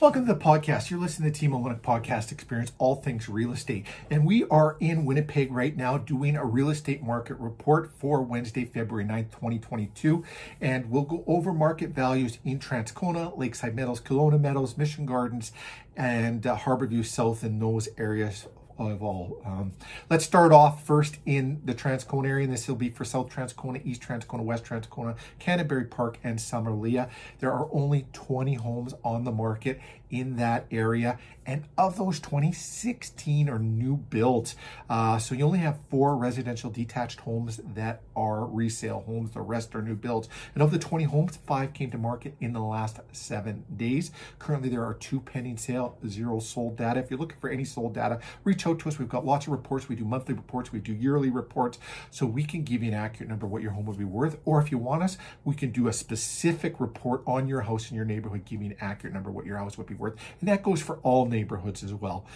Welcome to the podcast. You're listening to Team Olyniuk Podcast Experience, all things real estate. And we are in Winnipeg right now doing a real estate market report for Wednesday, February 9th, 2022. And we'll go over market values in Transcona, Lakeside Meadows, Kildonan Meadows, Mission Gardens, and uh, Harborview South in those areas of all. Um, let's start off first in the Transcona area, and this will be for South Transcona, East Transcona, West Transcona, Canterbury Park, and Summerlea. There are only 20 homes on the market in that area. And of those 20, 16 are new builds. Uh, so you only have four residential detached homes that are resale homes. The rest are new builds. And of the 20 homes, five came to market in the last seven days. Currently, there are two pending sale, zero sold data. If you're looking for any sold data, reach out to us. We've got lots of reports. We do monthly reports. We do yearly reports. So we can give you an accurate number of what your home would be worth. Or if you want us, we can do a specific report on your house in your neighborhood, give you an accurate number of what your house would be worth. And that goes for all neighborhoods as well.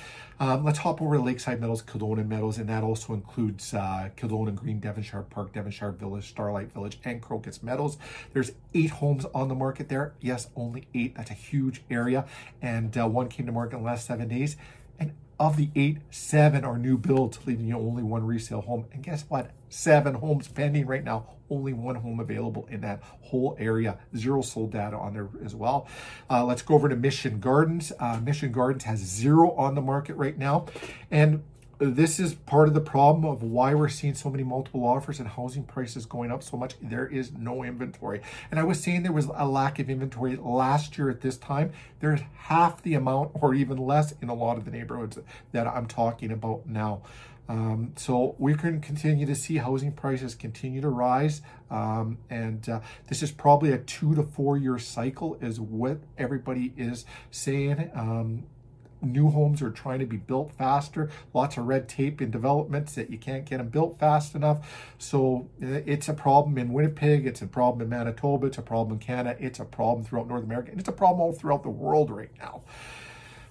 Um, let's hop over to Lakeside Meadows, Kildonan Meadows, and that also includes uh, Kildonan Green, Devonshire Park, Devonshire Village, Starlight Village, and Crocus Meadows. There's eight homes on the market there. Yes, only eight. That's a huge area. And uh, one came to market in the last seven days. And of the eight, seven are new builds, leaving you only one resale home. And guess what? Seven homes pending right now. Only one home available in that whole area. Zero sold data on there as well. Uh, let's go over to Mission Gardens. Uh, Mission Gardens has zero on the market right now. And this is part of the problem of why we're seeing so many multiple offers and housing prices going up so much. There is no inventory. And I was saying there was a lack of inventory last year at this time. There's half the amount or even less in a lot of the neighborhoods that I'm talking about now. Um, so we can continue to see housing prices continue to rise. Um, and uh, this is probably a two to four year cycle is what everybody is saying. Um, new homes are trying to be built faster. Lots of red tape in developments that you can't get them built fast enough. So uh, it's a problem in Winnipeg. It's a problem in Manitoba. It's a problem in Canada. It's a problem throughout North America. And it's a problem all throughout the world right now.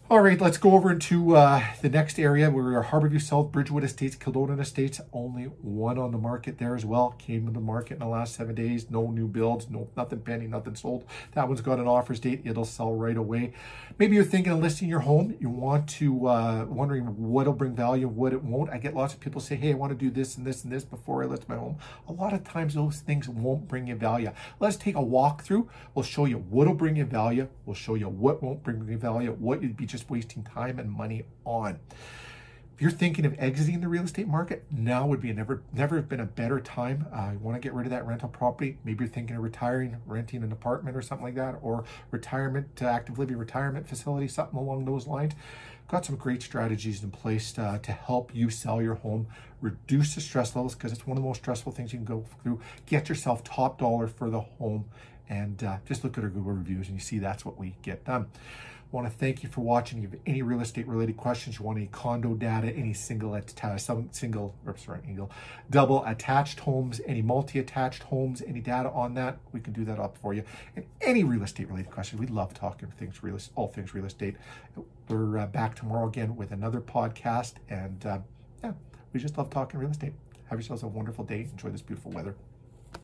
All right, let's go over into uh, the next area. where We are Harborview South, Bridgewood Estates, Kildonan Estates. Only one on the market there as well. Came to the market in the last seven days. No new builds, no nothing pending, nothing sold. That one's got an offers date. It'll sell right away. Maybe you're thinking of listing your home. You want to uh, wondering what'll bring value, what it won't. I get lots of people say, "Hey, I want to do this and this and this before I list my home." A lot of times those things won't bring you value. Let's take a walk through. We'll show you what'll bring you value. We'll show you what won't bring you value. What you'd be just wasting time and money on. If you're thinking of exiting the real estate market, now would be never never have been a better time. Uh, want to get rid of that rental property. Maybe you're thinking of retiring, renting an apartment or something like that, or retirement to active living retirement facility, something along those lines. Got some great strategies in place uh, to help you sell your home, reduce the stress levels because it's one of the most stressful things you can go through. Get yourself top dollar for the home, and uh, just look at our Google reviews and you see that's what we get done want to thank you for watching. If you have any real estate related questions, you want any condo data, any single attached, some single, or sorry, single, double attached homes, any multi-attached homes, any data on that, we can do that up for you. And any real estate related questions, we love talking things real, all things real estate. We're uh, back tomorrow again with another podcast, and uh, yeah, we just love talking real estate. Have yourselves a wonderful day. Enjoy this beautiful weather.